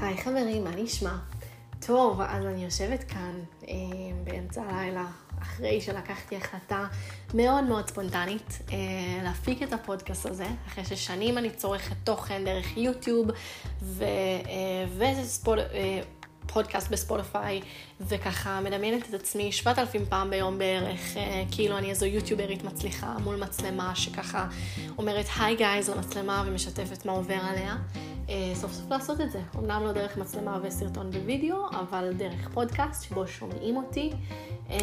היי חברים, מה נשמע? טוב, אז אני יושבת כאן אה, באמצע הלילה, אחרי שלקחתי החלטה מאוד מאוד ספונטנית אה, להפיק את הפודקאסט הזה, אחרי ששנים אני צורכת תוכן דרך יוטיוב ו, אה, וספוד, אה, פודקאסט בספוטיפיי, וככה מדמיינת את עצמי 7,000 פעם ביום בערך, אה, כאילו אני איזו יוטיוברית מצליחה מול מצלמה שככה אומרת היי גייז למצלמה ומשתפת מה עובר עליה. אה, סוף סוף לעשות את זה. אמנם לא דרך מצלמה וסרטון בווידאו, אבל דרך פודקאסט שבו שומעים אותי, אה,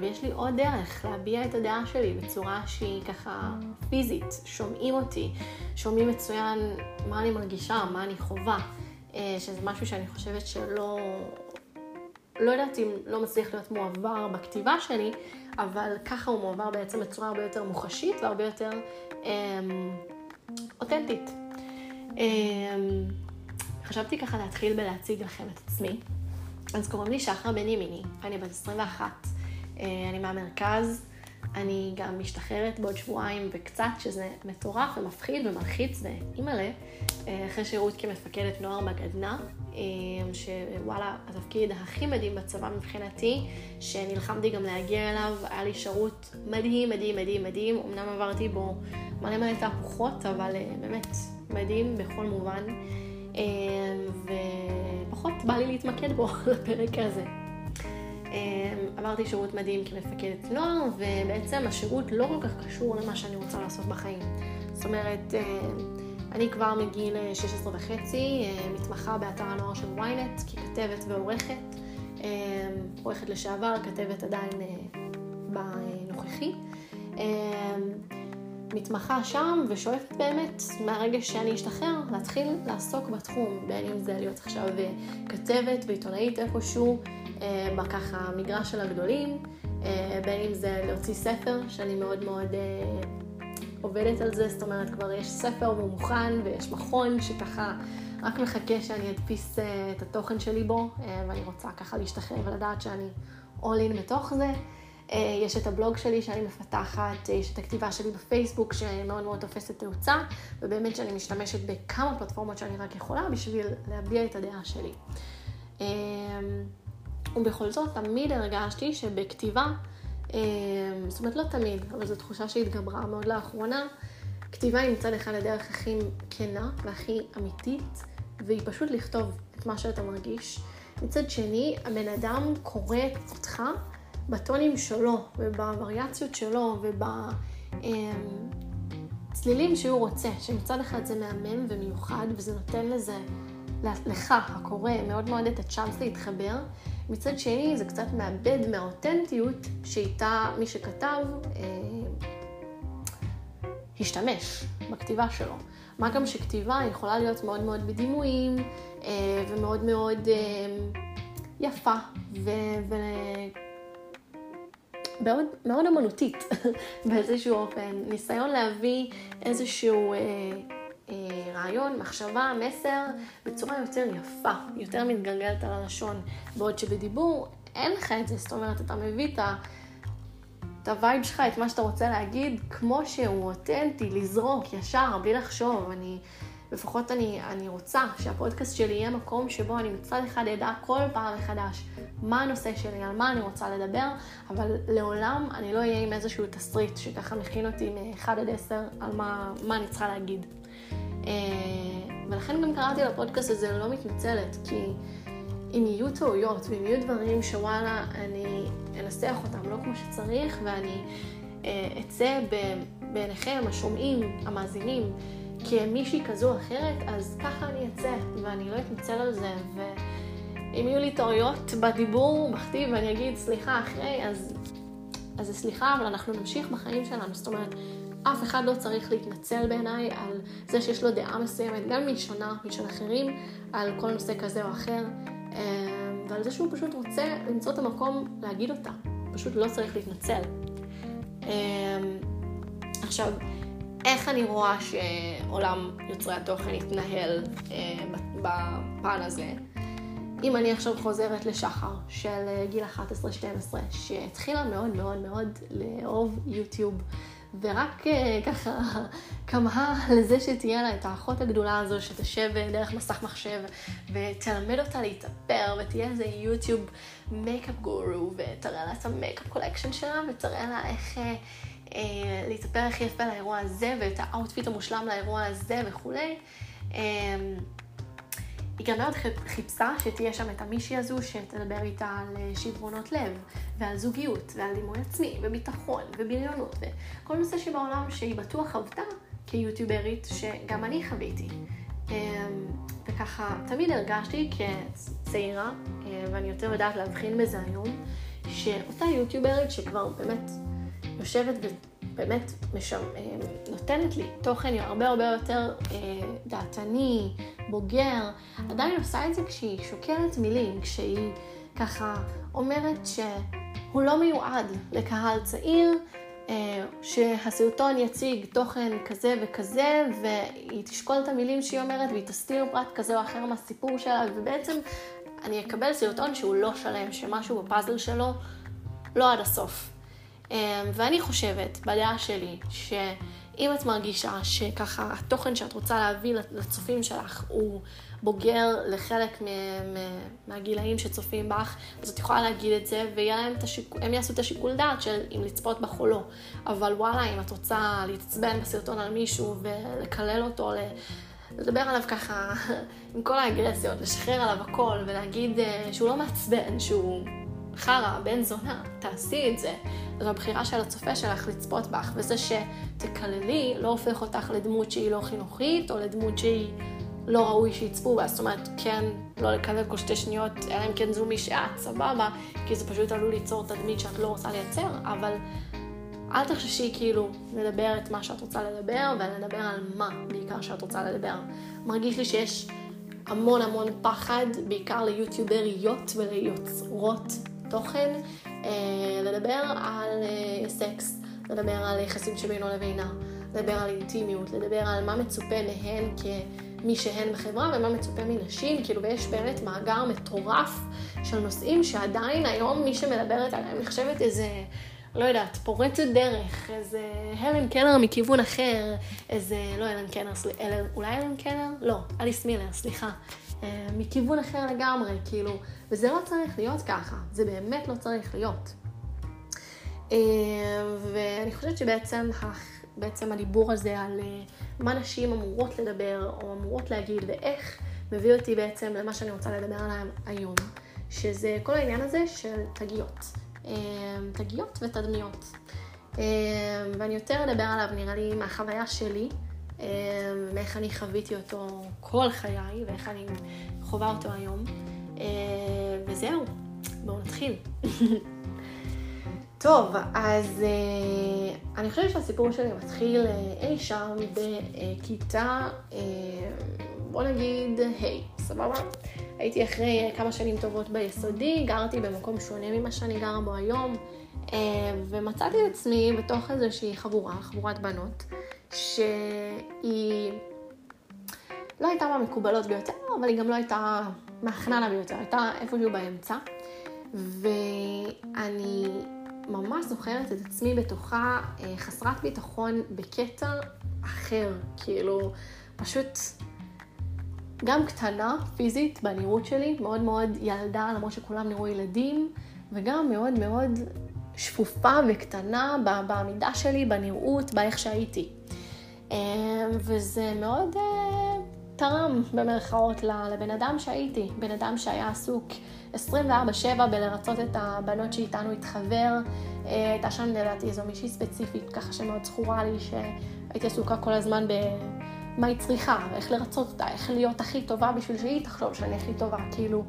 ויש לי עוד דרך להביע את הדעה שלי בצורה שהיא ככה פיזית. שומעים אותי, שומעים מצוין מה אני מרגישה, מה אני חווה, אה, שזה משהו שאני חושבת שלא... לא יודעת אם לא מצליח להיות מועבר בכתיבה שלי, אבל ככה הוא מועבר בעצם בצורה הרבה יותר מוחשית והרבה יותר אה, אותנטית. אמ, חשבתי ככה להתחיל בלהציג לכם את עצמי. אז קוראים לי שחר בן ימיני, אני בת 21, אה, אני מהמרכז, אני גם משתחררת בעוד שבועיים וקצת, שזה מטורף ומפחיד ומלחיץ ואימא'לה, אה, אחרי שירות כמפקדת נוער בגדנ"ע, אה, שוואלה, התפקיד הכי מדהים בצבא מבחינתי, שנלחמתי גם להגיע אליו, היה לי שירות מדהים, מדהים, מדהים, מדהים, אמנם עברתי בו מלא מלא תהפוכות, אבל באמת מדהים בכל מובן, ופחות בא לי להתמקד בו לפרק הזה. עברתי שירות מדהים כמפקדת נוער, ובעצם השירות לא כל כך קשור למה שאני רוצה לעשות בחיים. זאת אומרת, אני כבר מגיל 16 וחצי מתמחה באתר הנוער של ynet ככתבת ועורכת, עורכת לשעבר, כתבת עדיין בנוכחי. מתמחה שם ושואפת באמת מהרגע שאני אשתחרר להתחיל לעסוק בתחום, בין אם זה להיות עכשיו כתבת ועיתונאית איפשהו, אה, בככה המגרש של הגדולים, אה, בין אם זה להוציא ספר, שאני מאוד מאוד אה, עובדת על זה, זאת אומרת כבר יש ספר והוא מוכן ויש מכון שככה רק מחכה שאני אדפיס את התוכן שלי בו, ואני רוצה ככה להשתחרר ולדעת שאני all in בתוך זה. יש את הבלוג שלי שאני מפתחת, יש את הכתיבה שלי בפייסבוק שמאוד מאוד תופסת תאוצה, ובאמת שאני משתמשת בכמה פלטפורמות שאני רק יכולה בשביל להביע את הדעה שלי. ובכל זאת, תמיד הרגשתי שבכתיבה, אה, זאת אומרת לא תמיד, אבל זו תחושה שהתגברה מאוד לאחרונה, כתיבה היא מצד אחד הדרך הכי כנה והכי אמיתית, והיא פשוט לכתוב את מה שאתה מרגיש. מצד שני, הבן אדם קורא אותך בטונים שלו, ובווריאציות שלו, ובצלילים אה, שהוא רוצה, שמצד אחד זה מהמם ומיוחד, וזה נותן לזה, לך, הקורא, מאוד מאוד את הצ'אנס להתחבר. מצד שני, זה קצת מאבד מהאותנטיות שאיתה מי שכתב אה, השתמש בכתיבה שלו. מה גם שכתיבה יכולה להיות מאוד מאוד בדימויים אה, ומאוד מאוד אה, יפה ו... מאוד, מאוד אמנותית באיזשהו אופן, ניסיון להביא איזשהו אה, אה, רעיון, מחשבה, מסר, בצורה יותר יפה, יותר מתגלגלת על הלשון. בעוד שבדיבור אין לך את זה, זאת אומרת, אתה מביא את ה... את ה vibe שלך, את מה שאתה רוצה להגיד, כמו שהוא אותנטי, לזרוק ישר, בלי לחשוב. אני, לפחות אני, אני רוצה שהפודקאסט שלי יהיה מקום שבו אני מצד אחד אדע כל פעם מחדש מה הנושא שלי, על מה אני רוצה לדבר, אבל לעולם אני לא אהיה עם איזשהו תסריט שככה מכין אותי מ-1 עד 10 על מה, מה אני צריכה להגיד. אה, ולכן גם קראתי לפודקאסט הזה לא מתנצלת, כי אם יהיו טעויות ואם יהיו דברים שוואלה, אני אנסח אותם לא כמו שצריך, ואני אה, אצא בעיניכם, השומעים, המאזינים, כמישהי כזו או אחרת, אז ככה אני אצא, ואני לא אתנצל על זה, ואם יהיו לי טעויות בדיבור, בכתיב, ואני אגיד סליחה אחרי, אז, אז זה סליחה, אבל אנחנו נמשיך בחיים שלנו, זאת אומרת, אף אחד לא צריך להתנצל בעיניי על זה שיש לו דעה מסוימת, גם אם שונה משל אחרים, על כל נושא כזה או אחר, אה, ועל זה שהוא פשוט רוצה למצוא את המקום להגיד אותה. פשוט לא צריך להתנצל. אה, עכשיו, איך אני רואה שעולם יוצרי התוכן יתנהל אה, בפן הזה? אם אני עכשיו חוזרת לשחר של גיל 11-12, שהתחילה מאוד מאוד מאוד לאהוב יוטיוב, ורק אה, ככה כמהה לזה שתהיה לה את האחות הגדולה הזו שתשב דרך מסך מחשב ותלמד אותה להתאפר ותהיה איזה YouTube makeup guru ותראה לה את ה makeup collection שלה ותראה לה איך אה, אה, להתאפר הכי יפה לאירוע הזה ואת ה outfit המושלם לאירוע הזה וכולי. אה, היא גם מאוד חיפשה שתהיה שם את המישהי הזו שתדבר איתה על אה, שברונות לב, ועל זוגיות, ועל דימוי עצמי, וביטחון, ובריונות, וכל נושא שבעולם שהיא בטוח חוותה כיוטיוברית, שגם אני חוויתי. אמ, וככה, תמיד הרגשתי כצעירה, אה, ואני יותר יודעת להבחין בזה היום, שאותה יוטיוברית שכבר באמת יושבת ובאמת משם, אה, נותנת לי תוכן הרבה הרבה יותר דעתני, בוגר, עדיין עושה את זה כשהיא שוקלת מילים, כשהיא ככה אומרת שהוא לא מיועד לקהל צעיר, אה, שהסרטון יציג תוכן כזה וכזה, והיא תשקול את המילים שהיא אומרת והיא תסתיר פרט כזה או אחר מהסיפור שלה, ובעצם אני אקבל סרטון שהוא לא שלם, שמשהו בפאזל שלו לא עד הסוף. אה, ואני חושבת, בדעה שלי, ש... אם את מרגישה שככה התוכן שאת רוצה להביא לצופים שלך הוא בוגר לחלק מהגילאים שצופים בך, אז את יכולה להגיד את זה, והם השיק... יעשו את השיקול דעת של אם לצפות בך או לא. אבל וואלה, אם את רוצה להתעצבן בסרטון על מישהו ולקלל אותו, לדבר עליו ככה עם כל האגרסיות, לשחרר עליו הכל ולהגיד אה, שהוא לא מעצבן, שהוא חרא, בן זונה, תעשי את זה. זו הבחירה של הצופה שלך לצפות בך, וזה שתקללי לא הופך אותך לדמות שהיא לא חינוכית, או לדמות שהיא לא ראוי שיצפו בה. זאת אומרת, כן, לא לקלל כל שתי שניות, אלא אם כן זו מי שאת, סבבה, כי זה פשוט עלול ליצור תדמית שאת לא רוצה לייצר, אבל אל תחששי כאילו לדבר את מה שאת רוצה לדבר, ולדבר על מה בעיקר שאת רוצה לדבר. מרגיש לי שיש המון המון פחד, בעיקר ליוטיובריות וליוצרות תוכן, אה, לדבר על אה, סקס, לדבר על יחסים שבינו לבינה, לדבר על אינטימיות, לדבר על מה מצופה מהן כמי שהן בחברה ומה מצופה מנשים, כאילו, ויש באמת מאגר מטורף של נושאים שעדיין היום מי שמדברת עליהם נחשבת איזה... לא יודעת, פורצת דרך, איזה הלן קלר מכיוון אחר, איזה, לא הלן קלר, אלן, אולי הלן קלר? לא, אליס מילר, סליחה. אה, מכיוון אחר לגמרי, כאילו, וזה לא צריך להיות ככה, זה באמת לא צריך להיות. אה, ואני חושבת שבעצם בעצם הדיבור הזה על אה, מה נשים אמורות לדבר או אמורות להגיד ואיך מביא אותי בעצם למה שאני רוצה לדבר עליהם היום, שזה כל העניין הזה של תגיות. תגיות ותדמיות. ואני יותר אדבר עליו נראה לי מהחוויה שלי, מאיך אני חוויתי אותו כל חיי ואיך אני חווה אותו היום. אה, וזהו, בואו נתחיל. טוב, אז אה, אני חושבת שהסיפור שלי מתחיל אה, אי שם בכיתה, בוא נגיד, היי, סבבה? הייתי אחרי כמה שנים טובות ביסודי, גרתי במקום שונה ממה שאני גרה בו היום, ומצאתי את עצמי בתוך איזושהי חבורה, חבורת בנות, שהיא לא הייתה מהמקובלות ביותר, אבל היא גם לא הייתה מהחננה ביותר, הייתה איפשהו באמצע. ואני ממש זוכרת את עצמי בתוכה אה, חסרת ביטחון בקטע אחר, כאילו, פשוט גם קטנה פיזית בנראות שלי, מאוד מאוד ילדה, למרות שכולם נראו ילדים, וגם מאוד מאוד שפופה וקטנה בעמידה שלי, בנראות, באיך שהייתי. אה, וזה מאוד אה, תרם במרכאות לבן אדם שהייתי, בן אדם שהיה עסוק 24-7 בלרצות את הבנות שאיתנו התחבר. אה, הייתה שם לדעתי איזו מישהי ספציפית, ככה שמאוד זכורה לי, שהייתי עסוקה כל הזמן במה היא צריכה, ואיך לרצות אותה, איך להיות הכי טובה בשביל שהיא תחשוב שאני הכי טובה, כאילו,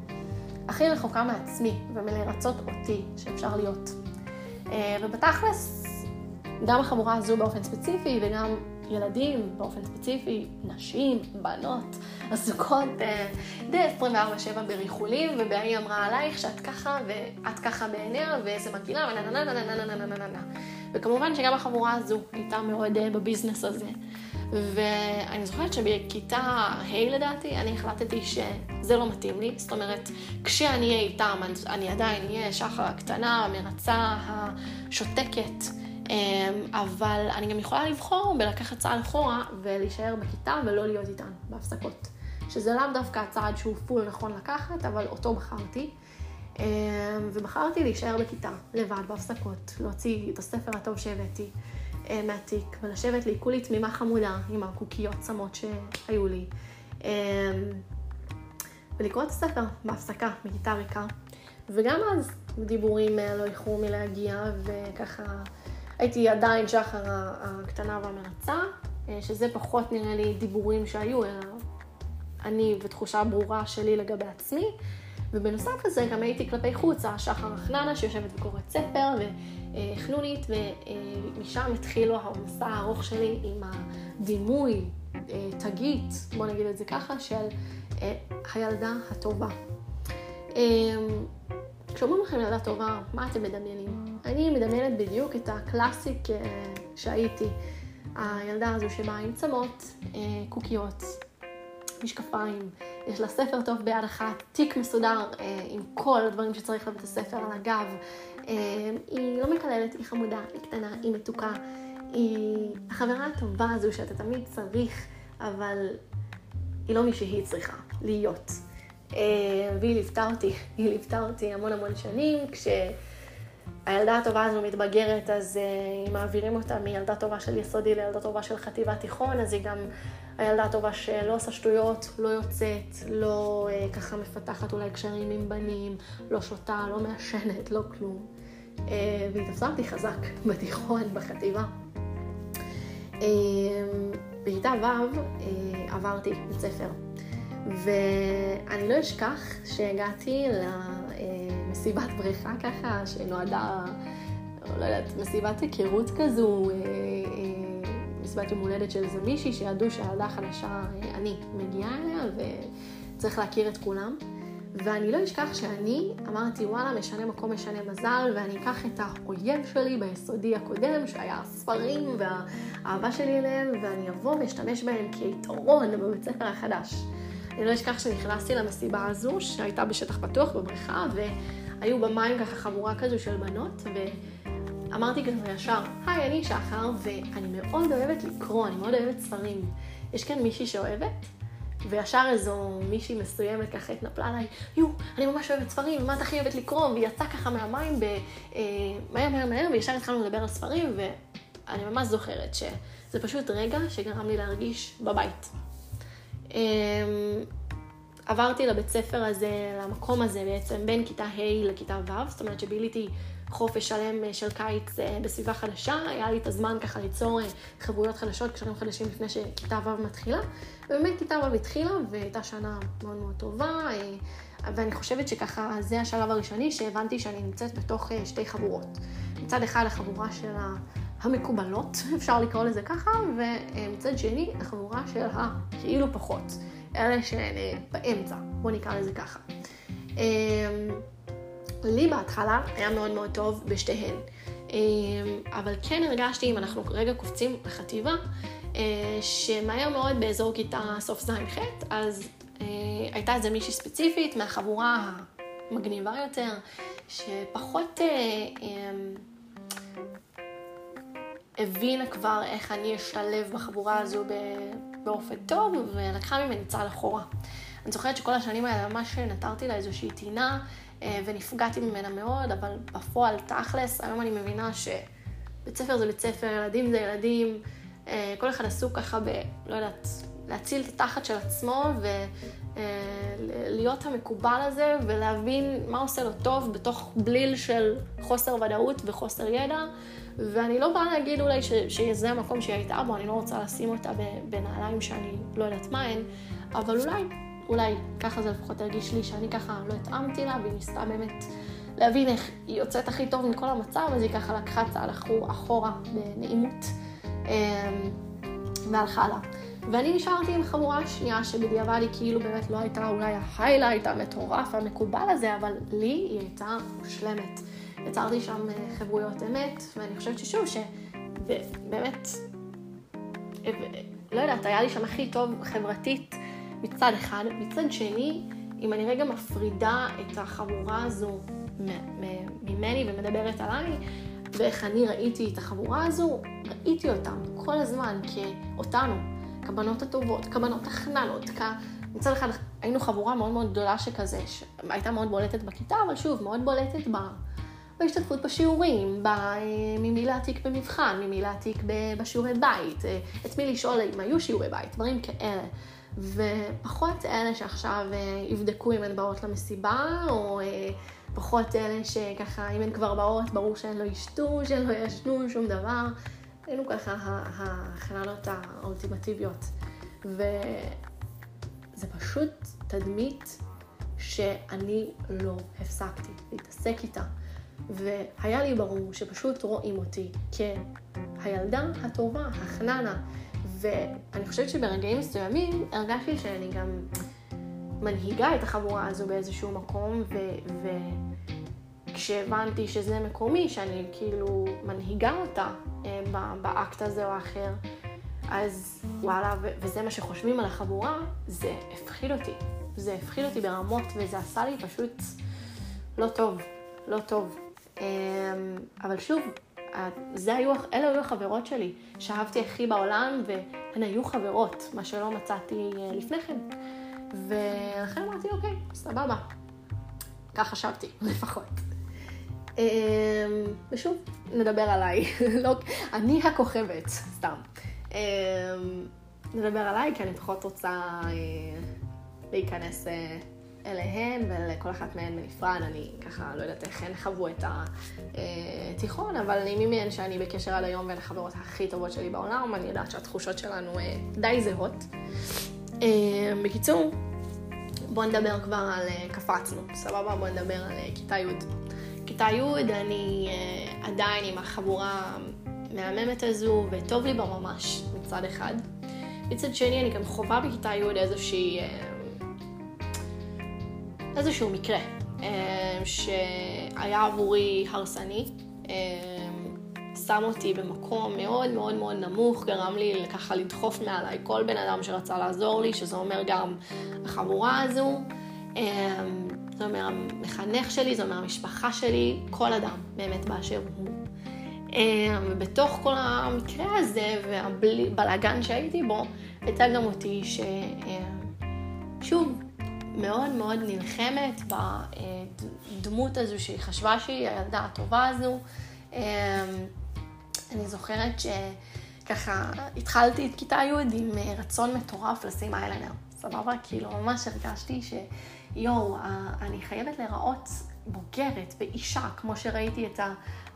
הכי רחוקה מעצמי ומלרצות אותי שאפשר להיות. ובתכלס, גם החבורה הזו באופן ספציפי וגם ילדים באופן ספציפי, נשים, בנות, עסוקות אה, די 24-7 בריחולים, ובהיא אמרה עלייך שאת ככה ואת ככה בעיניה ואיזה מגעילה ונה נה נה נה נה נה נה נה נה וכמובן שגם החבורה הזו הייתה מאוד אה, בביזנס הזה. ואני זוכרת שבכיתה ה' לדעתי, אני החלטתי שזה לא מתאים לי. זאת אומרת, כשאני אהיה איתם, אני עדיין אהיה שחר הקטנה, המרצה, השותקת, אבל אני גם יכולה לבחור בלקחת צעד אחורה ולהישאר בכיתה ולא להיות איתן בהפסקות. שזה לאו דווקא הצעד שהוא פול נכון לקחת, אבל אותו בחרתי. ובחרתי להישאר בכיתה, לבד, בהפסקות, להוציא את הספר הטוב שהבאתי מהתיק, ולשבת לי כולי תמימה חמודה עם הקוקיות צמות שהיו לי. ולקרוא את הספר בהפסקה, בכיתה ריקה. וגם אז דיבורים אה, לא איחרו מלהגיע, וככה הייתי עדיין שחר הקטנה והמרצה, אה, שזה פחות נראה לי דיבורים שהיו, אלא אני ותחושה ברורה שלי לגבי עצמי. ובנוסף לזה גם הייתי כלפי חוץ, השחר החננה שיושבת וקוראת ספר, וחנונית, ומשם התחילו המסע הארוך שלי עם הדימוי, אה, תגית, בוא נגיד את זה ככה, של הילדה הטובה. כשאומרים לכם ילדה טובה, מה אתם מדמיינים? אני מדמיינת בדיוק את הקלאסיק אה, שהייתי. הילדה הזו שבאה עם צמות, אה, קוקיות, משקפיים, יש לה ספר טוב ביד אחת, תיק מסודר אה, עם כל הדברים שצריך לבית הספר על הגב. היא לא מקללת, היא חמודה, היא קטנה, היא מתוקה. היא החברה הטובה הזו שאתה תמיד צריך, אבל היא לא מי שהיא צריכה להיות. והיא ליוותה אותי, היא ליוותה אותי המון המון שנים, כשהילדה הטובה הזו מתבגרת, אז uh, מעבירים אותה מילדה טובה של יסודי לילדה טובה של חטיבת תיכון, אז היא גם הילדה הטובה שלא עושה שטויות, לא יוצאת, לא uh, ככה מפתחת אולי קשרים עם בנים, לא שותה, לא מעשנת, לא כלום. Uh, והיא תפסה חזק בתיכון, בחטיבה. Uh, בכיתה ו' uh, עברתי בית ספר. ואני לא אשכח שהגעתי למסיבת בריכה ככה, שנועדה, לא יודעת, מסיבת היכרות כזו, אה, אה, מסיבת יום הולדת של איזה מישהי שידעו שהילדה החדשה, אה, אני מגיעה אליה וצריך להכיר את כולם. ואני לא אשכח שאני אמרתי, וואלה, משנה מקום, משנה מזל, ואני אקח את האויב שלי ביסודי הקודם, שהיה הספרים והאהבה שלי אליהם, ואני אבוא ואשתמש בהם כיתרון בבית ספר החדש. אני לא אשכח שנכנסתי למסיבה הזו, שהייתה בשטח פתוח בבריכה, והיו במים ככה חבורה כזו של בנות, ואמרתי כזה ישר, היי, אני שחר, ואני מאוד אוהבת לקרוא, אני מאוד אוהבת ספרים. יש כאן מישהי שאוהבת? וישר איזו מישהי מסוימת ככה התנפלה עליי, יו, אני ממש אוהבת ספרים, מה את הכי אוהבת לקרוא? והיא יצאה ככה מהמים ב... אה, מהר, מהר, מהר, וישר התחלנו לדבר על ספרים, ואני ממש זוכרת שזה פשוט רגע שגרם לי להרגיש בבית. עברתי לבית ספר הזה, למקום הזה בעצם, בין כיתה ה' לכיתה ו', זאת אומרת שביליתי חופש שלם אה, של קיץ אה, בסביבה חדשה, היה לי את הזמן ככה ליצור אה, חברויות חדשות, קשרים חדשים לפני שכיתה ו' מתחילה, ובאמת כיתה ו' התחילה והייתה שנה מאוד מאוד טובה, ואני חושבת שככה זה השלב הראשוני שהבנתי שאני נמצאת בתוך שתי חבורות. מצד אחד החבורה של המקובלות, אפשר לקרוא לזה ככה, ומצד שני, החבורה של הכאילו פחות, אלה שהן אה, באמצע, בואו נקרא לזה ככה. אמ, לי בהתחלה היה מאוד מאוד טוב בשתיהן, אמ, אבל כן הרגשתי, אם אנחנו רגע קופצים לחטיבה, אה, שמהר מאוד באזור כיתה סוף ז'-ח', אז אה, הייתה איזה מישהי ספציפית מהחבורה המגניבה יותר, שפחות... אמ, הבינה כבר איך אני אשתלב בחבורה הזו באופן טוב, ולקחה ממני צעד אחורה. אני זוכרת שכל השנים האלה ממש נטרתי לה איזושהי טינה, אה, ונפגעתי ממנה מאוד, אבל בפועל, תכלס, היום אני מבינה שבית ספר זה בית ספר, ילדים זה ילדים, אה, כל אחד עסוק ככה ב... לא יודעת, להציל את התחת של עצמו, ולהיות אה, המקובל הזה, ולהבין מה עושה לו טוב בתוך בליל של חוסר ודאות וחוסר ידע. ואני לא באה להגיד אולי ש, שזה המקום שהיא הייתה בו, אני לא רוצה לשים אותה בנעליים שאני לא יודעת מה הן, אבל אולי, אולי ככה זה לפחות הרגיש לי, שאני ככה לא התאמתי לה, והיא ניסתה באמת להבין איך היא יוצאת הכי טוב מכל המצב, אז היא ככה לקחה צעד אחורה בנעימות, אמ, והלכה לה. ואני נשארתי עם חבורה השנייה, שבדיעבד היא כאילו באמת לא הייתה אולי ההיילייט המטורף, המקובל הזה, אבל לי היא הייתה מושלמת. יצרתי שם אה, חברויות אמת, ואני חושבת ששוב, שבאמת, אה, לא יודעת, היה לי שם הכי טוב חברתית מצד אחד. מצד שני, אם אני רגע מפרידה את החבורה הזו ממני ומדברת עליי, ואיך אני ראיתי את החבורה הזו, ראיתי אותם כל הזמן כאותנו, כבנות הטובות, כבנות החננות, כ... מצד אחד היינו חבורה מאוד מאוד גדולה שכזה, שהייתה מאוד בולטת בכיתה, אבל שוב, מאוד בולטת ב... בהשתתפות בשיעורים, ב... ממי להעתיק במבחן, ממי להעתיק בשיעורי בית, אה, את מי לשאול אם היו שיעורי בית, דברים כאלה. ופחות אלה שעכשיו אה, יבדקו אם הן באות למסיבה, או אה, פחות אלה שככה, אם הן כבר באות, ברור שהן לא ישתו, שהן לא ישנו, שום דבר. היינו ככה החננות האולטימטיביות. וזה פשוט תדמית שאני לא הפסקתי להתעסק איתה. והיה לי ברור שפשוט רואים אותי כהילדה הטובה, החננה. ואני חושבת שברגעים מסוימים הרגשתי שאני גם מנהיגה את החבורה הזו באיזשהו מקום, וכשהבנתי שזה מקומי, שאני כאילו מנהיגה אותה אה, באקט הזה או האחר, אז וואלה, וזה מה שחושבים על החבורה, זה הפחיד אותי. זה הפחיד אותי ברמות, וזה עשה לי פשוט לא טוב, לא טוב. אמ, אבל שוב, היו, אלה היו החברות שלי, שאהבתי הכי בעולם, והן היו חברות, מה שלא מצאתי אה, לפני כן. ולכן אמרתי, אוקיי, סבבה. כך חשבתי, לפחות. אמ, ושוב, נדבר עליי. לא, אני הכוכבת, סתם. אמ, נדבר עליי, כי אני פחות רוצה אה, להיכנס אה, אליהן, ולכל אחת מהן בנפרד, אני ככה לא יודעת איך הן חוו את התיכון, אבל אני מי מהן שאני בקשר עד היום והן החברות הכי טובות שלי בעולם, אני יודעת שהתחושות שלנו אה, די זהות. אה, בקיצור, בואו נדבר כבר על, אה, קפצנו, סבבה? בואו נדבר על כיתה י'. כיתה י', אני עדיין עם החבורה המהממת הזו, וטוב לי בה ממש, מצד אחד. מצד שני, אני גם חווה בכיתה י' איזושהי... איזשהו מקרה אה, שהיה עבורי הרסני, אה, שם אותי במקום מאוד מאוד מאוד נמוך, גרם לי ככה לדחוף מעליי כל בן אדם שרצה לעזור לי, שזה אומר גם החבורה הזו, אה, זה אומר המחנך שלי, זה אומר המשפחה שלי, כל אדם באמת באשר הוא. ובתוך כל המקרה הזה והבלאגן שהייתי בו, הייתה גם אותי ששוב, מאוד מאוד נלחמת בדמות הזו שהיא חשבה שהיא הילדה הטובה הזו. אמ, אני זוכרת שככה התחלתי את כיתה י' עם רצון מטורף לשים איילנר, סבבה? כאילו ממש הרגשתי שיואו, אני חייבת להיראות בוגרת ואישה, כמו שראיתי את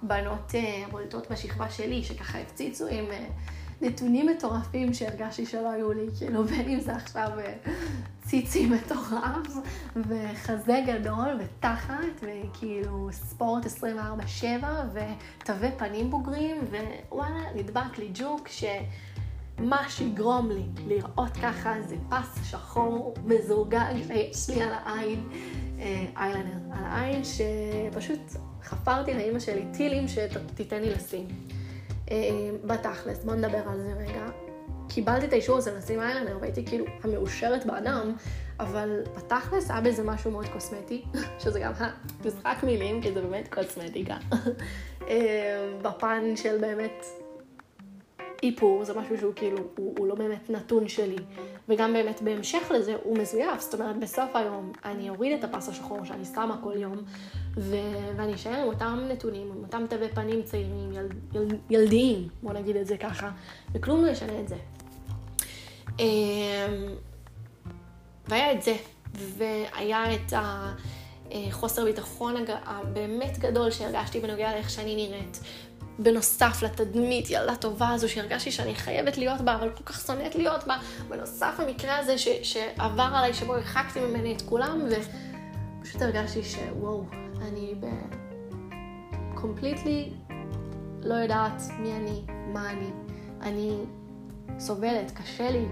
הבנות אה, הבולטות בשכבה שלי, שככה הפציצו עם... אה, נתונים מטורפים שהרגשתי שלא היו לי, כאילו בין אם זה עכשיו אה, ציצי מטורף, וחזה גדול, ותחת, וכאילו ספורט 24-7, ותווי פנים בוגרים, ווואלה, נדבק לי ג'וק ש... מה שיגרום לי לראות ככה זה פס שחור מזורגג שיש לי על העין, אה, איילנר, על העין שפשוט חפרתי לאימא שלי טילים שתיתן לי לשים. אה, בתכלס, בוא נדבר על זה רגע. קיבלתי את האישור הזה לשים איילנר והייתי כאילו המאושרת באדם, אבל בתכלס היה בזה משהו מאוד קוסמטי, שזה גם משחק מילים, כי זה באמת קוסמטיקה. אה, בפן של באמת איפור, זה משהו שהוא כאילו, הוא, הוא לא באמת נתון שלי. וגם באמת בהמשך לזה הוא מזויף, זאת אומרת בסוף היום אני אוריד את הפס השחור שאני שמה כל יום, ו... ואני אשאר עם אותם נתונים, עם אותם תווי פנים צעירים, יל... יל... ילדיים, בוא נגיד את זה ככה, וכלום לא ישנה את זה. אמ, והיה את זה, והיה את החוסר ביטחון הבאמת גדול שהרגשתי בנוגע לאיך שאני נראית, בנוסף לתדמית ילדה טובה הזו שהרגשתי שאני חייבת להיות בה, אבל כל כך שונאת להיות בה, בנוסף המקרה הזה ש, שעבר עליי, שבו הרחקתי ממני את כולם, ופשוט הרגשתי שוואו, אני ב... קומפליטלי לא יודעת מי אני, מה אני. אני סובלת, קשה לי.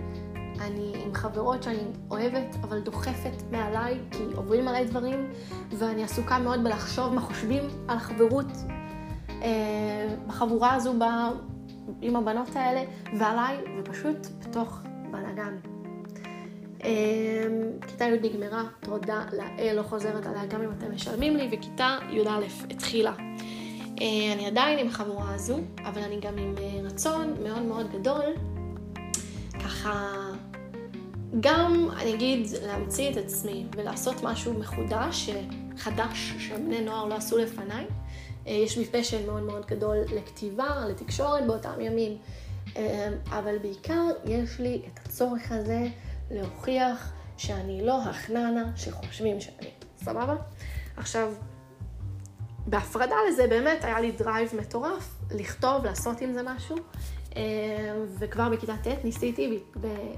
אני עם חברות שאני אוהבת, אבל דוחפת מעליי, כי עוברים עליי דברים, ואני עסוקה מאוד בלחשוב מה חושבים על החברות בחבורה הזו, ב, עם הבנות האלה, ועליי, ופשוט בתוך בלאגן. אה, כיתה י' נגמרה, תודה לאל, לא חוזרת עליה גם אם אתם משלמים לי, וכיתה י"א התחילה. אה, אני עדיין עם החבורה הזו, אבל אני גם עם אה, רצון מאוד מאוד גדול, ככה, גם, אני אגיד, להמציא את עצמי ולעשות משהו מחודש, חדש, שבני נוער לא עשו לפניי. אה, יש בי passion מאוד מאוד גדול לכתיבה, לתקשורת באותם ימים, אבל בעיקר יש לי את הצורך הזה להוכיח שאני לא החננה שחושבים שאני. סבבה? עכשיו, בהפרדה לזה באמת היה לי drive מטורף, לכתוב, לעשות עם זה משהו. אה, וכבר בכיתה ט' ניסיתי,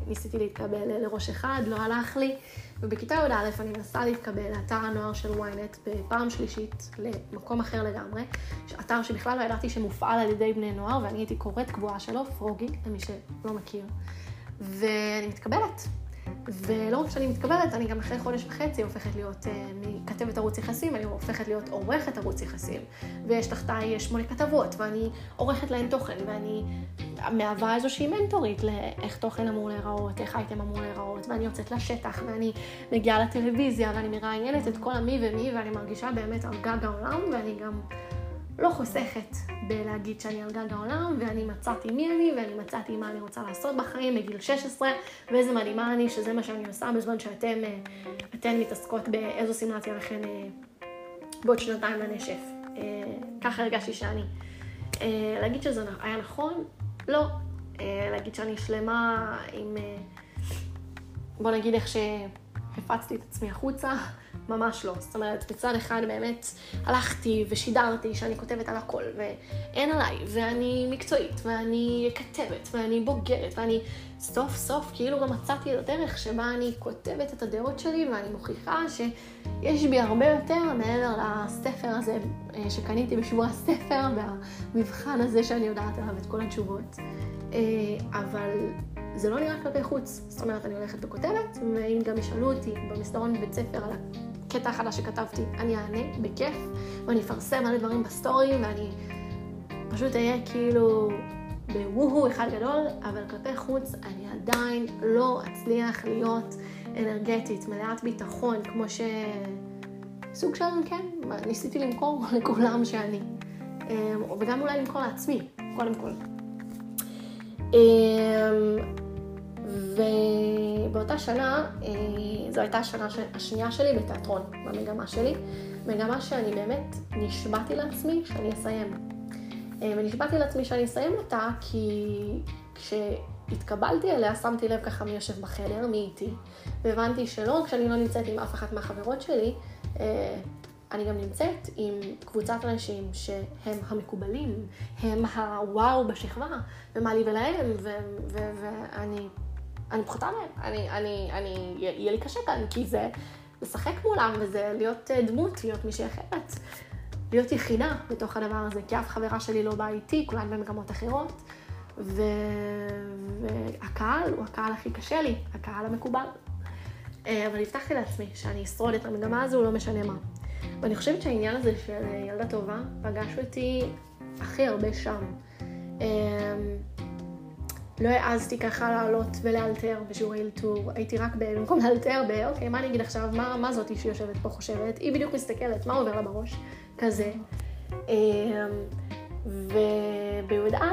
ניסיתי להתקבל לראש אחד, לא הלך לי. ובכיתה י"א אני מנסה להתקבל לאתר הנוער של ynet בפעם שלישית, למקום אחר לגמרי. אתר שבכלל לא ידעתי שמופעל על ידי בני נוער, ואני הייתי קוראת קבועה שלו, פרוגי, למי שלא מכיר. ואני מתקבלת. ולא רק שאני מתקבלת, אני גם אחרי חודש וחצי הופכת להיות uh, מכתבת ערוץ יחסים, אני הופכת להיות עורכת ערוץ יחסים. ויש תחתיי שמונה כתבות, ואני עורכת להן תוכן, ואני מהווה איזושהי מנטורית לאיך תוכן אמור להיראות, איך אייטם אמור להיראות, ואני יוצאת לשטח, ואני מגיעה לטלוויזיה, ואני מראיינת את כל המי ומי, ואני מרגישה באמת על גג העולם, ואני גם... לא חוסכת בלהגיד שאני על גג העולם, ואני מצאתי מי אני, ואני מצאתי מה אני רוצה לעשות בחיים בגיל 16, ואיזה מדהימה אני, שזה מה שאני עושה בזמן שאתם אה, אתן מתעסקות באיזו יהיה לכן אה, בעוד שנתיים לנשף. אה, ככה הרגשתי שאני. להגיד שזה היה נכון? לא. להגיד שאני שלמה עם... בוא נגיד איך שהפצתי את עצמי החוצה, ממש לא. זאת אומרת, מצד אחד באמת הלכתי ושידרתי שאני כותבת על הכל, ואין עליי, ואני מקצועית, ואני כתבת, ואני בוגרת, ואני סוף סוף כאילו גם מצאתי את הדרך שבה אני כותבת את הדעות שלי, ואני מוכיחה שיש בי הרבה יותר מעבר לספר הזה אה, שקניתי בשבוע הספר, והמבחן הזה שאני יודעת עליו את כל התשובות. אה, אבל זה לא נראה כלפי חוץ. זאת אומרת, אני הולכת וכותבת, ואם גם ישאלו אותי במסדרון בבית ספר על הקטע החדש שכתבתי, אני אענה בכיף, ואני אפרסם מלא דברים בסטורי, ואני פשוט אהיה כאילו בווהו אחד גדול, אבל כלפי חוץ אני עדיין לא אצליח להיות אנרגטית, מלאת ביטחון, כמו ש... סוג של, כן, ניסיתי למכור לכולם שאני. אמ, וגם אולי למכור לעצמי, קודם כל. אמ, ובאותה שנה, אה, זו הייתה השנה השנייה שלי בתיאטרון, במגמה שלי. מגמה שאני באמת נשבעתי לעצמי שאני אסיים. אה, ונשבעתי לעצמי שאני אסיים אותה כי כשהתקבלתי אליה שמתי לב ככה מי יושב בחדר, מי איתי, והבנתי שלא רק שאני לא נמצאת עם אף אחת מהחברות שלי, אה, אני גם נמצאת עם קבוצת אנשים שהם המקובלים, הם הוואו בשכבה, ומה לי ולהם, ואני אני פחותה מהם, אני, אני, אני, יהיה לי קשה כאן, כי זה לשחק מולם, וזה להיות אה, דמות, להיות מישהי אחרת, להיות יחידה בתוך הדבר הזה, כי אף חברה שלי לא באה איתי, כולן במגמות אחרות, ו... והקהל הוא הקהל הכי קשה לי, הקהל המקובל. אה, אבל הבטחתי לעצמי שאני אשרוד את המגמה הזו, לא משנה מה. ואני חושבת שהעניין הזה של ילדה טובה פגש אותי הכי הרבה שם. אה, לא העזתי ככה לעלות ולאלתר בשיעורי אלתור, הייתי רק במקום לאלתר ב, אוקיי, מה אני אגיד עכשיו, מה, מה זאתי שיושבת פה חושבת? היא בדיוק מסתכלת, מה עובר לה בראש? כזה. אמ, ובי"א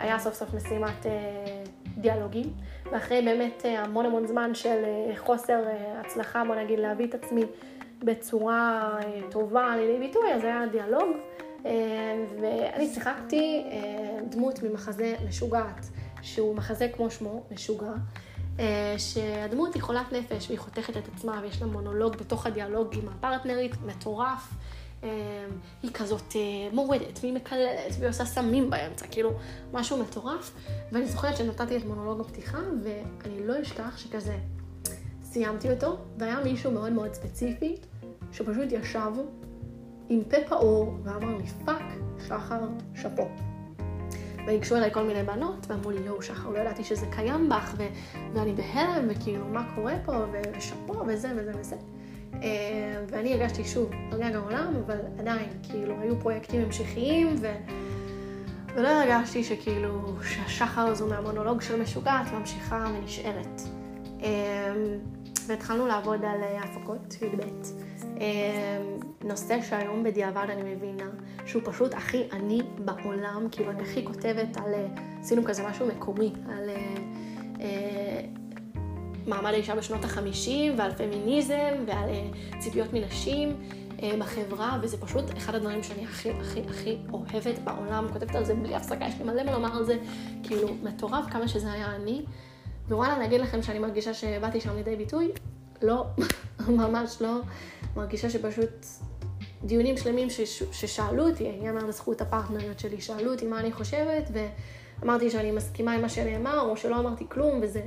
היה סוף סוף משימת אה, דיאלוגים, ואחרי באמת אה, המון המון זמן של אה, חוסר הצלחה, בוא נגיד, להביא את עצמי בצורה טובה לידי ביטוי, אז היה דיאלוג, ואני שיחקתי דמות ממחזה משוגעת. שהוא מחזה כמו שמו, משוגע, אה, שהדמות היא חולת נפש והיא חותכת את עצמה ויש לה מונולוג בתוך הדיאלוג עם הפרטנרית, מטורף. אה, היא כזאת אה, מורדת והיא מקללת והיא עושה סמים באמצע, כאילו משהו מטורף. ואני זוכרת שנתתי את מונולוג הפתיחה ואני לא אשכח שכזה סיימתי אותו והיה מישהו מאוד מאוד ספציפי שפשוט ישב עם פה פעור ואמר לי fuck, שחר, שאפו. וניגשו אליי כל מיני בנות, ואמרו לי, יואו, שחר, לא ידעתי שזה קיים בך, ו- ואני בהלם, וכאילו, מה קורה פה, ושאפו, וזה וזה וזה. אה, ואני הרגשתי שוב על גג העולם, אבל עדיין, כאילו, היו פרויקטים המשכיים, ו... ולא הרגשתי שכאילו, שהשחר הזו מהמונולוג של משוגעת ממשיכה ונשארת. אה, והתחלנו לעבוד על הפקות י"ב. נושא שהיום בדיעבד אני מבינה שהוא פשוט הכי עני בעולם, כאילו אני הכי כותבת על, עשינו כזה משהו מקומי, על מעמד האישה בשנות החמישים ועל פמיניזם ועל ציפיות מנשים. בחברה, וזה פשוט אחד הדברים שאני הכי הכי הכי אוהבת בעולם, כותבת על זה בלי הפסקה, יש לי מלא מה לומר על זה, כאילו מטורף כמה שזה היה אני. ווואלה, אגיד לכם שאני מרגישה שבאתי שם לידי ביטוי, לא, ממש לא. מרגישה שפשוט דיונים שלמים שש, ששאלו אותי, ייאמר לזכות הפרטנריות שלי, שאלו אותי מה אני חושבת, ואמרתי שאני מסכימה עם מה שנאמר, או שלא אמרתי כלום, וזה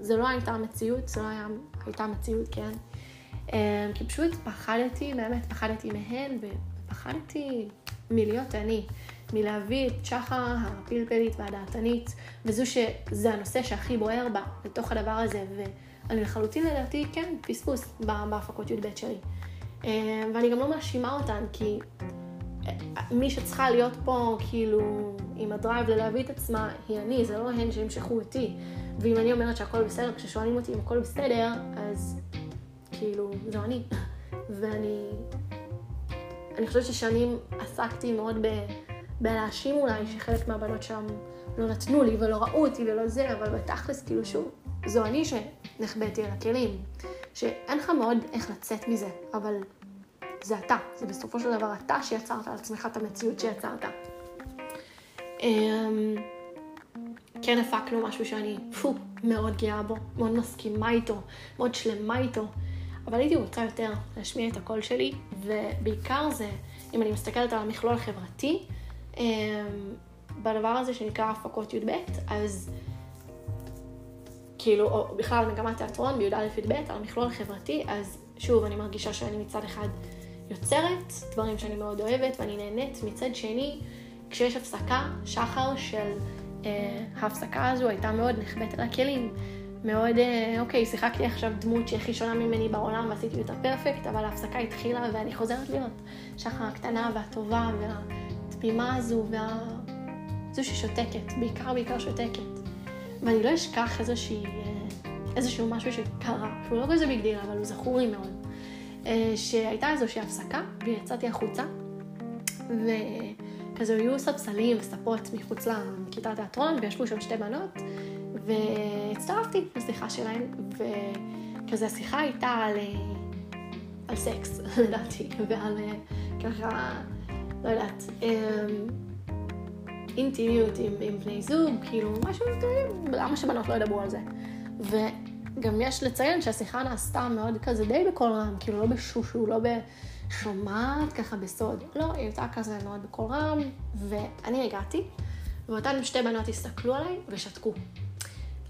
זה לא הייתה המציאות, זה לא היה, הייתה המציאות, כן. אמ, כי פשוט פחדתי, באמת פחדתי מהן, ופחדתי מלהיות אני, מלהביא את שחר הפלפלית והדעתנית, וזו שזה הנושא שהכי בוער בה, לתוך הדבר הזה, ואני לחלוטין לדעתי, כן, פספוס בהפקות י"ב שלי. אמ, ואני גם לא מאשימה אותן, כי מי שצריכה להיות פה, כאילו, עם הדרייב ללהביא את עצמה, היא אני, זה לא הן שימשכו אותי. ואם אני אומרת שהכל בסדר, כששואלים אותי אם הכל בסדר, אז כאילו, זו אני. ואני... אני חושבת ששנים עסקתי מאוד ב... בלהאשים אולי שחלק מהבנות שם לא נתנו לי ולא ראו אותי ולא זה, אבל בתכלס, כאילו שוב, זו אני שנחבאתי על הכלים. שאין לך מאוד איך לצאת מזה, אבל זה אתה. זה בסופו של דבר אתה שיצרת על עצמך את המציאות שיצרת. אמ, כן הפקנו משהו שאני, פו, מאוד גאה בו, מאוד מסכימה איתו, מאוד שלמה איתו. אבל הייתי רוצה יותר להשמיע את הקול שלי, ובעיקר זה, אם אני מסתכלת על המכלול החברתי, אמ, בדבר הזה שנקרא הפקות י"ב, אז כאילו, או בכלל מגמת תיאטרון בי"א-י"ב, על המכלול החברתי, אז שוב, אני מרגישה שאני מצד אחד יוצרת דברים שאני מאוד אוהבת ואני נהנית, מצד שני, כשיש הפסקה, שחר של אה, ההפסקה הזו הייתה מאוד נחבאת על הכלים. מאוד, אה, אוקיי, שיחקתי עכשיו דמות שהכי שונה ממני בעולם ועשיתי אותה פרפקט, אבל ההפסקה התחילה ואני חוזרת להיות שחר הקטנה והטובה והתמימה הזו וה... זו ששותקת, בעיקר בעיקר שותקת. ואני לא אשכח איזושהי, אה, איזשהו משהו שקרה, שהוא לא כזה ביג אבל הוא זכור לי מאוד. אה, שהייתה איזושהי הפסקה ויצאתי החוצה, וכזה היו ספסלים וספות מחוץ לכיתת תיאטרון, וישבו שם שתי בנות, והצטרפתי לשיחה שלהן, וכזה השיחה הייתה על, על סקס, לדעתי, ועל ככה, לא יודעת, אינטימיות עם, עם בני זוג, כאילו משהו, למה שבנות לא ידברו על זה? וגם יש לציין שהשיחה נעשתה מאוד כזה די בקול רם, כאילו לא בשושו, לא בשומעת ככה בסוד, לא, היא הייתה כזה מאוד בקול רם, ואני הגעתי, ואותן שתי בנות הסתכלו עליי ושתקו.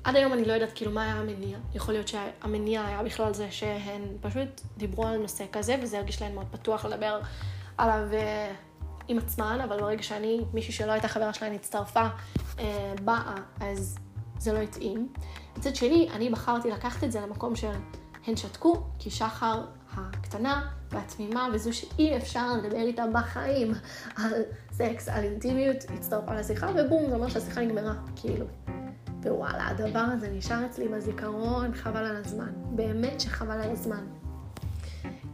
עד היום אני לא יודעת כאילו מה היה המניע. יכול להיות שהמניע היה בכלל זה שהן פשוט דיברו על נושא כזה, וזה הרגיש להן מאוד פתוח לדבר עליו אה, עם עצמן, אבל ברגע שאני, מישהי שלא הייתה חברה שלהן הצטרפה, אה, באה, אז זה לא התאים. מצד שני, אני בחרתי לקחת את זה למקום שהן שתקו, כי שחר הקטנה והתמימה, וזו שאי אפשר לדבר איתה בחיים על סקס, על אינטימיות, הצטרפה לשיחה, ובום, זה אומר שהשיחה נגמרה, כאילו. ווואלה, הדבר הזה נשאר אצלי בזיכרון, חבל על הזמן. באמת שחבל על הזמן.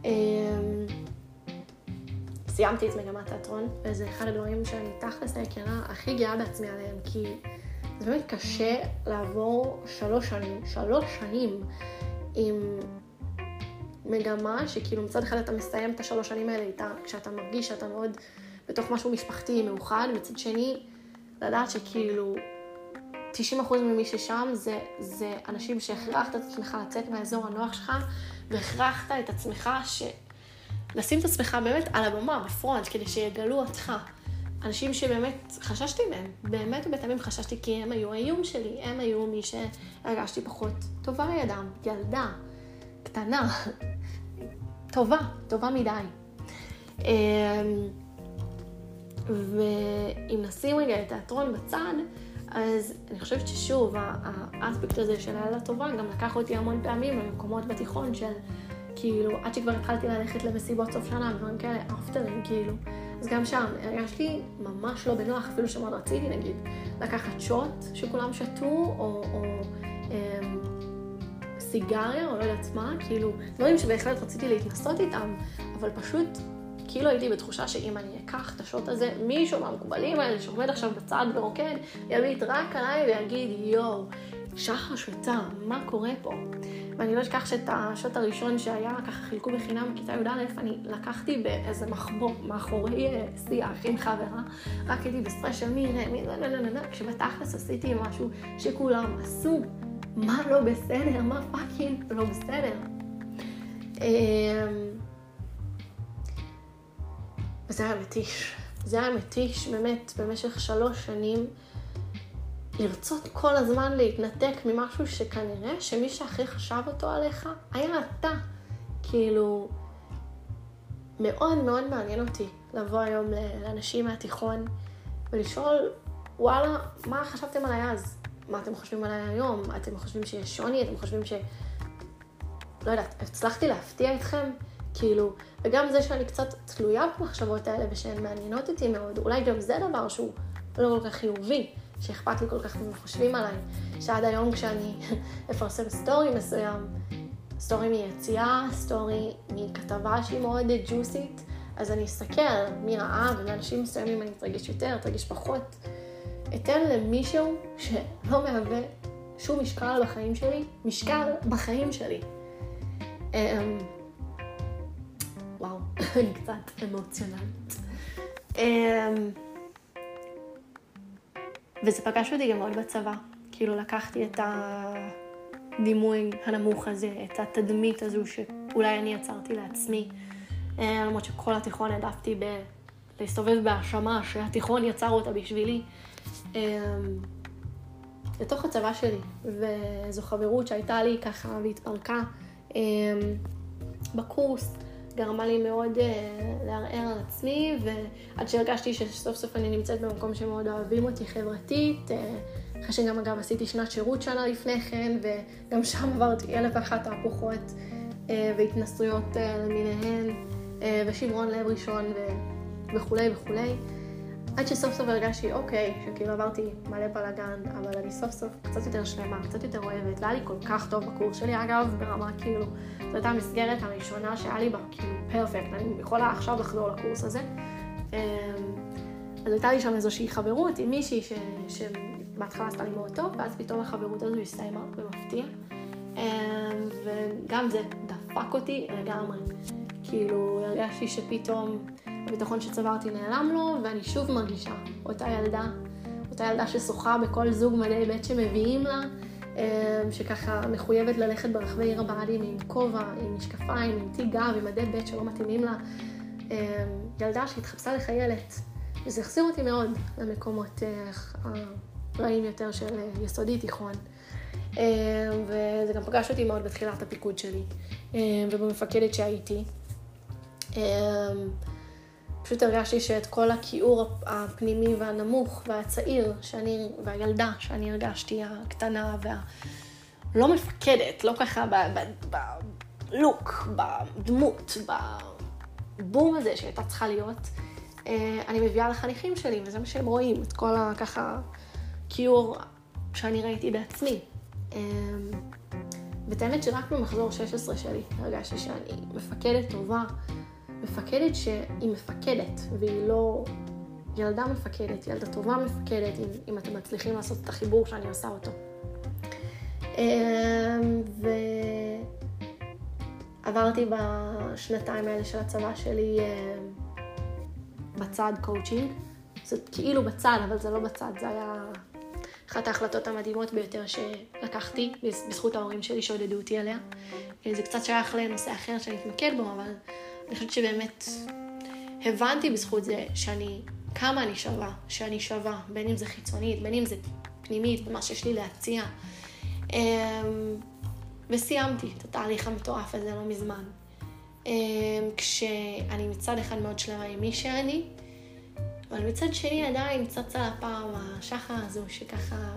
אמ, סיימתי את מגמת תיאטרון, וזה אחד הדברים שאני תכלס היכרה הכי גאה בעצמי עליהם, כי זה באמת קשה לעבור שלוש שנים, שלוש שנים עם מגמה שכאילו מצד אחד אתה מסיים את השלוש שנים האלה איתה, כשאתה מרגיש שאתה מאוד בתוך משהו משפחתי מאוחד, מצד שני, לדעת שכאילו 90% ממי ששם זה, זה אנשים שהכרחת את עצמך לצאת מהאזור הנוח שלך, והכרחת את עצמך ש... לשים את עצמך באמת על הבמה, בפרונט, כדי שיגלו אותך. אנשים שבאמת חששתי מהם, באמת ובתמים חששתי כי הם היו האיום שלי, הם היו מי שהרגשתי פחות טובה לידם, ילדה, קטנה, טובה, טובה מדי. אמ, ואם נשים רגע את התיאטרון בצד, אז אני חושבת ששוב, האספקט הזה של הילדה טובה גם לקח אותי המון פעמים למקומות בתיכון של כאילו, עד שכבר התחלתי ללכת למסיבות סוף שנה ודברים כאלה, אפטרים, כאילו. אז גם שם הרגשתי ממש לא בנוח, אפילו שמאוד רציתי, נגיד, לקחת שוט שכולם שתו, או, או אמ, סיגריה, או לא יודעת מה, כאילו, דברים שבהחלט רציתי להתנסות איתם, אבל פשוט, כאילו הייתי בתחושה שאם אני אקח את השוט הזה, מישהו מהמקובלים האלה שעומד עכשיו בצד ורוקד, יביט רק עליי ויגיד, יואו, שחר שוטה, מה קורה פה? ואני לא אשכח שאת ה shot הראשון שהיה, ככה חילקו בחינם בכיתה י"א, אני לקחתי באיזה מחבוא מאחורי אה, שיח עם חברה, רק הייתי בסטרס של מי יראה, מי לא, לא, לא, לא, כשבתכלס עשיתי משהו שכולם עשו, מה לא בסדר, מה fucking לא בסדר. אמ, וזה היה מתיש. זה היה מתיש באמת במשך שלוש שנים. לרצות כל הזמן להתנתק ממשהו שכנראה שמי שהכי חשב אותו עליך היה אתה. כאילו, מאוד מאוד מעניין אותי לבוא היום לאנשים מהתיכון ולשאול, וואלה, מה חשבתם עליי אז? מה אתם חושבים עליי היום? אתם חושבים שיש שוני? אתם חושבים ש... לא יודעת, הצלחתי להפתיע אתכם? כאילו, וגם זה שאני קצת תלויה במחשבות האלה ושהן מעניינות אותי מאוד, אולי גם זה דבר שהוא לא כל כך חיובי. שאכפת לי כל כך מה חושבים עליי, שעד היום כשאני אפרסם סטורי מסוים, סטורי מיציאה, סטורי מכתבה שהיא מאוד ג'וסית, אז אני אסתכל מי ראה, ומאנשים מסוימים אני אתרגש יותר, אתרגש פחות. אתן למישהו שלא מהווה שום משקל בחיים שלי, משקל בחיים שלי. אמ, וואו, אני קצת אמוציונלית. וזה פגש אותי גם מאוד בצבא. כאילו לקחתי את הדימוי הנמוך הזה, את התדמית הזו שאולי אני יצרתי לעצמי. אה, למרות שכל התיכון העדפתי ב... להסתובב בהאשמה שהתיכון יצר אותה בשבילי. אה, לתוך הצבא שלי, וזו חברות שהייתה לי ככה והתפרקה אה, בקורס. גרמה לי מאוד uh, לערער על עצמי, ועד שהרגשתי שסוף סוף אני נמצאת במקום שמאוד אוהבים אותי חברתית, uh, אחרי שגם אגב עשיתי שנת שירות שנה לפני כן, וגם שם עברתי אלף ואחת תהפוכות uh, והתנסויות uh, למיניהן, uh, ושמרון לב ראשון ו... וכולי וכולי. עד שסוף סוף הרגשתי, אוקיי, שכאילו עברתי מלא בלאגן, אבל אני סוף סוף קצת יותר שלמה, קצת יותר אוהבת. לא היה לי כל כך טוב בקורס שלי, אגב, ברמה כאילו, זו הייתה המסגרת הראשונה שהיה לי בה, כאילו, פרפקט. אני יכולה עכשיו לחזור לקורס הזה. אמ, אז הייתה לי שם איזושהי חברות עם מישהי ש... שבהתחלה עשתה לי מאוד טוב, ואז פתאום החברות הזו הסתיימה במפתיע. אמ, וגם זה דפק אותי לגמרי. כאילו, הרגשתי שפתאום... הביטחון שצברתי נעלם לו, ואני שוב מרגישה אותה ילדה, אותה ילדה ששוחה בכל זוג מדי בית שמביאים לה, אמ, שככה מחויבת ללכת ברחבי עיר הבה"דים עם כובע, עם משקפיים, עם תיק גב, עם מדי בית שלא מתאימים לה. אמ, ילדה שהתחפשה לחיילת, וזה החזיר אותי מאוד למקומות אה, הרעים יותר של אה, יסודי תיכון. אמ, וזה גם פגש אותי מאוד בתחילת הפיקוד שלי, ובמפקדת שהייתי. פשוט הרגשתי שאת כל הכיעור הפנימי והנמוך והצעיר שאני, והילדה שאני הרגשתי, הקטנה והלא מפקדת, לא ככה בלוק, בדמות, בבום הזה שהייתה צריכה להיות, אה, אני מביאה לחניכים שלי, וזה מה שהם רואים, את כל הככה כיעור שאני ראיתי בעצמי. אה, ואת האמת שרק במחזור 16 שלי הרגשתי שאני מפקדת טובה. מפקדת שהיא מפקדת, והיא לא ילדה מפקדת, ילדה טובה מפקדת, אם, אם אתם מצליחים לעשות את החיבור שאני עושה אותו. אמ, ועברתי בשנתיים האלה של הצבא שלי אמ, בצד קואוצ'ינג. זה כאילו בצד, אבל זה לא בצד, זה היה אחת ההחלטות המדהימות ביותר שלקחתי בזכות ההורים שלי שעודדו אותי עליה. זה קצת שייך לנושא אחר שאני אתמקד בו, אבל אני חושבת שבאמת הבנתי בזכות זה שאני, כמה אני שווה, שאני שווה, בין אם זה חיצונית, בין אם זה פנימית, במה שיש לי להציע. אמ, וסיימתי את התהליך המטורף הזה לא מזמן. אמ, כשאני מצד אחד מאוד שלמה עם מי שאני, אבל מצד שני עדיין צצה הפעם השחר הזו שככה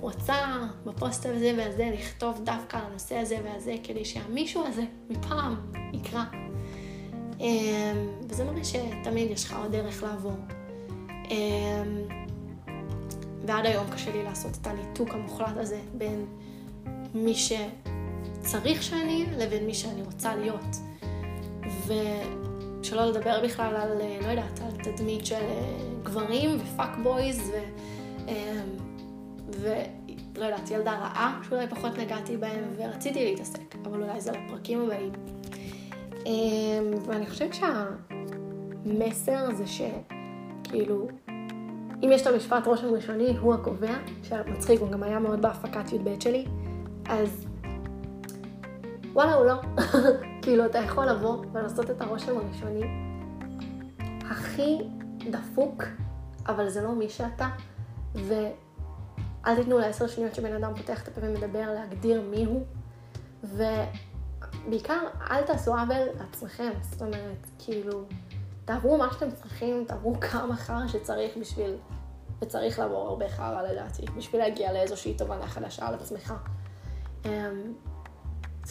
רוצה בפוסט הזה והזה לכתוב דווקא על הנושא הזה והזה כדי שהמישהו הזה מפעם יקרא. אמ, וזה מראה שתמיד יש לך עוד דרך לעבור. אמ, ועד היום קשה לי לעשות את הניתוק המוחלט הזה בין מי צריך שאני לבין מי שאני רוצה להיות. ושלא לדבר בכלל על, אה, לא יודעת, על תדמית של אה, גברים ופאק בויז ו... ולא יודעת, ילדה רעה שאולי פחות נגעתי בהם ורציתי להתעסק, אבל אולי זה לפרקים הבאים. ואני חושבת שהמסר זה שכאילו אם יש את המשפט רושם ראשוני, הוא הקובע, שמצחיק, הוא גם היה מאוד בהפקת י"ב שלי, אז וואלה, הוא לא. כאילו, אתה יכול לבוא ולעשות את הרושם הראשוני הכי דפוק, אבל זה לא מי שאתה, ואל תיתנו לעשר שניות שבן אדם פותח את הפה ומדבר להגדיר מי הוא, ובעיקר, אל תעשו עוול לעצמכם, זאת אומרת, כאילו... תעברו מה שאתם צריכים, תעברו כמה חרא שצריך בשביל, וצריך לעבור הרבה חרא לדעתי, בשביל להגיע לאיזושהי תובנה חדשה על עצמך. אמ,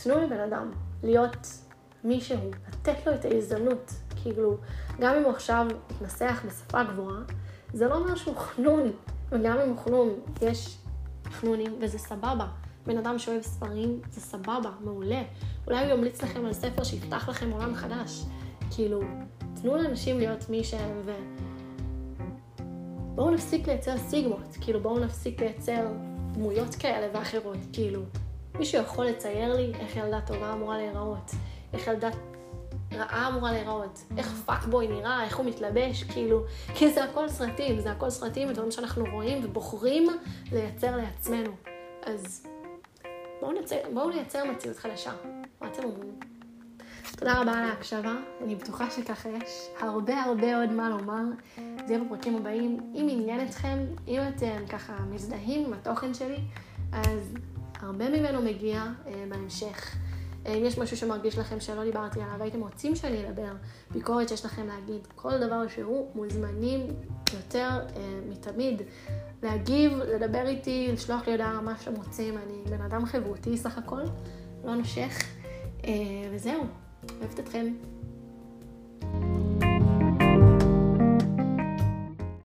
תנו לבן אדם להיות מישהו, לתת לו את ההזדמנות, כאילו, גם אם הוא עכשיו מתנסח בשפה גבוהה, זה לא אומר שהוא חנון, וגם אם הוא חנון, יש חנונים וזה סבבה. בן אדם שאוהב ספרים, זה סבבה, מעולה. אולי הוא ימליץ לכם על ספר שיפתח לכם עולם חדש. כאילו, תנו לאנשים להיות מי שהם, ו... בואו נפסיק לייצר סיגמות, כאילו בואו נפסיק לייצר דמויות כאלה ואחרות, כאילו, מישהו יכול לצייר לי איך ילדה טובה אמורה להיראות, איך ילדה רעה אמורה להיראות, איך פאקבוי נראה, איך הוא מתלבש, כאילו, כי זה הכל סרטים, זה הכל סרטים ודברים שאנחנו רואים ובוחרים לייצר לעצמנו. אז בואו נייצר, בואו נייצר מציאות חדשה. מה אתם אומרים? תודה רבה על ההקשבה, אני בטוחה שככה יש הרבה הרבה עוד מה לומר. זה יהיה בפרקים הבאים. אם עניין אתכם, אם אתם ככה מזדהים עם התוכן שלי, אז הרבה ממנו מגיע אה, בהמשך. אה, אם יש משהו שמרגיש לכם שלא דיברתי עליו, הייתם רוצים שאני אדבר, ביקורת שיש לכם להגיד, כל דבר שהוא, מוזמנים יותר אה, מתמיד להגיב, לדבר איתי, לשלוח לי הודעה, מה שאתם רוצים. אני בן אדם חברותי סך הכל, לא נושך. אה, וזהו, אוהבת אתכם.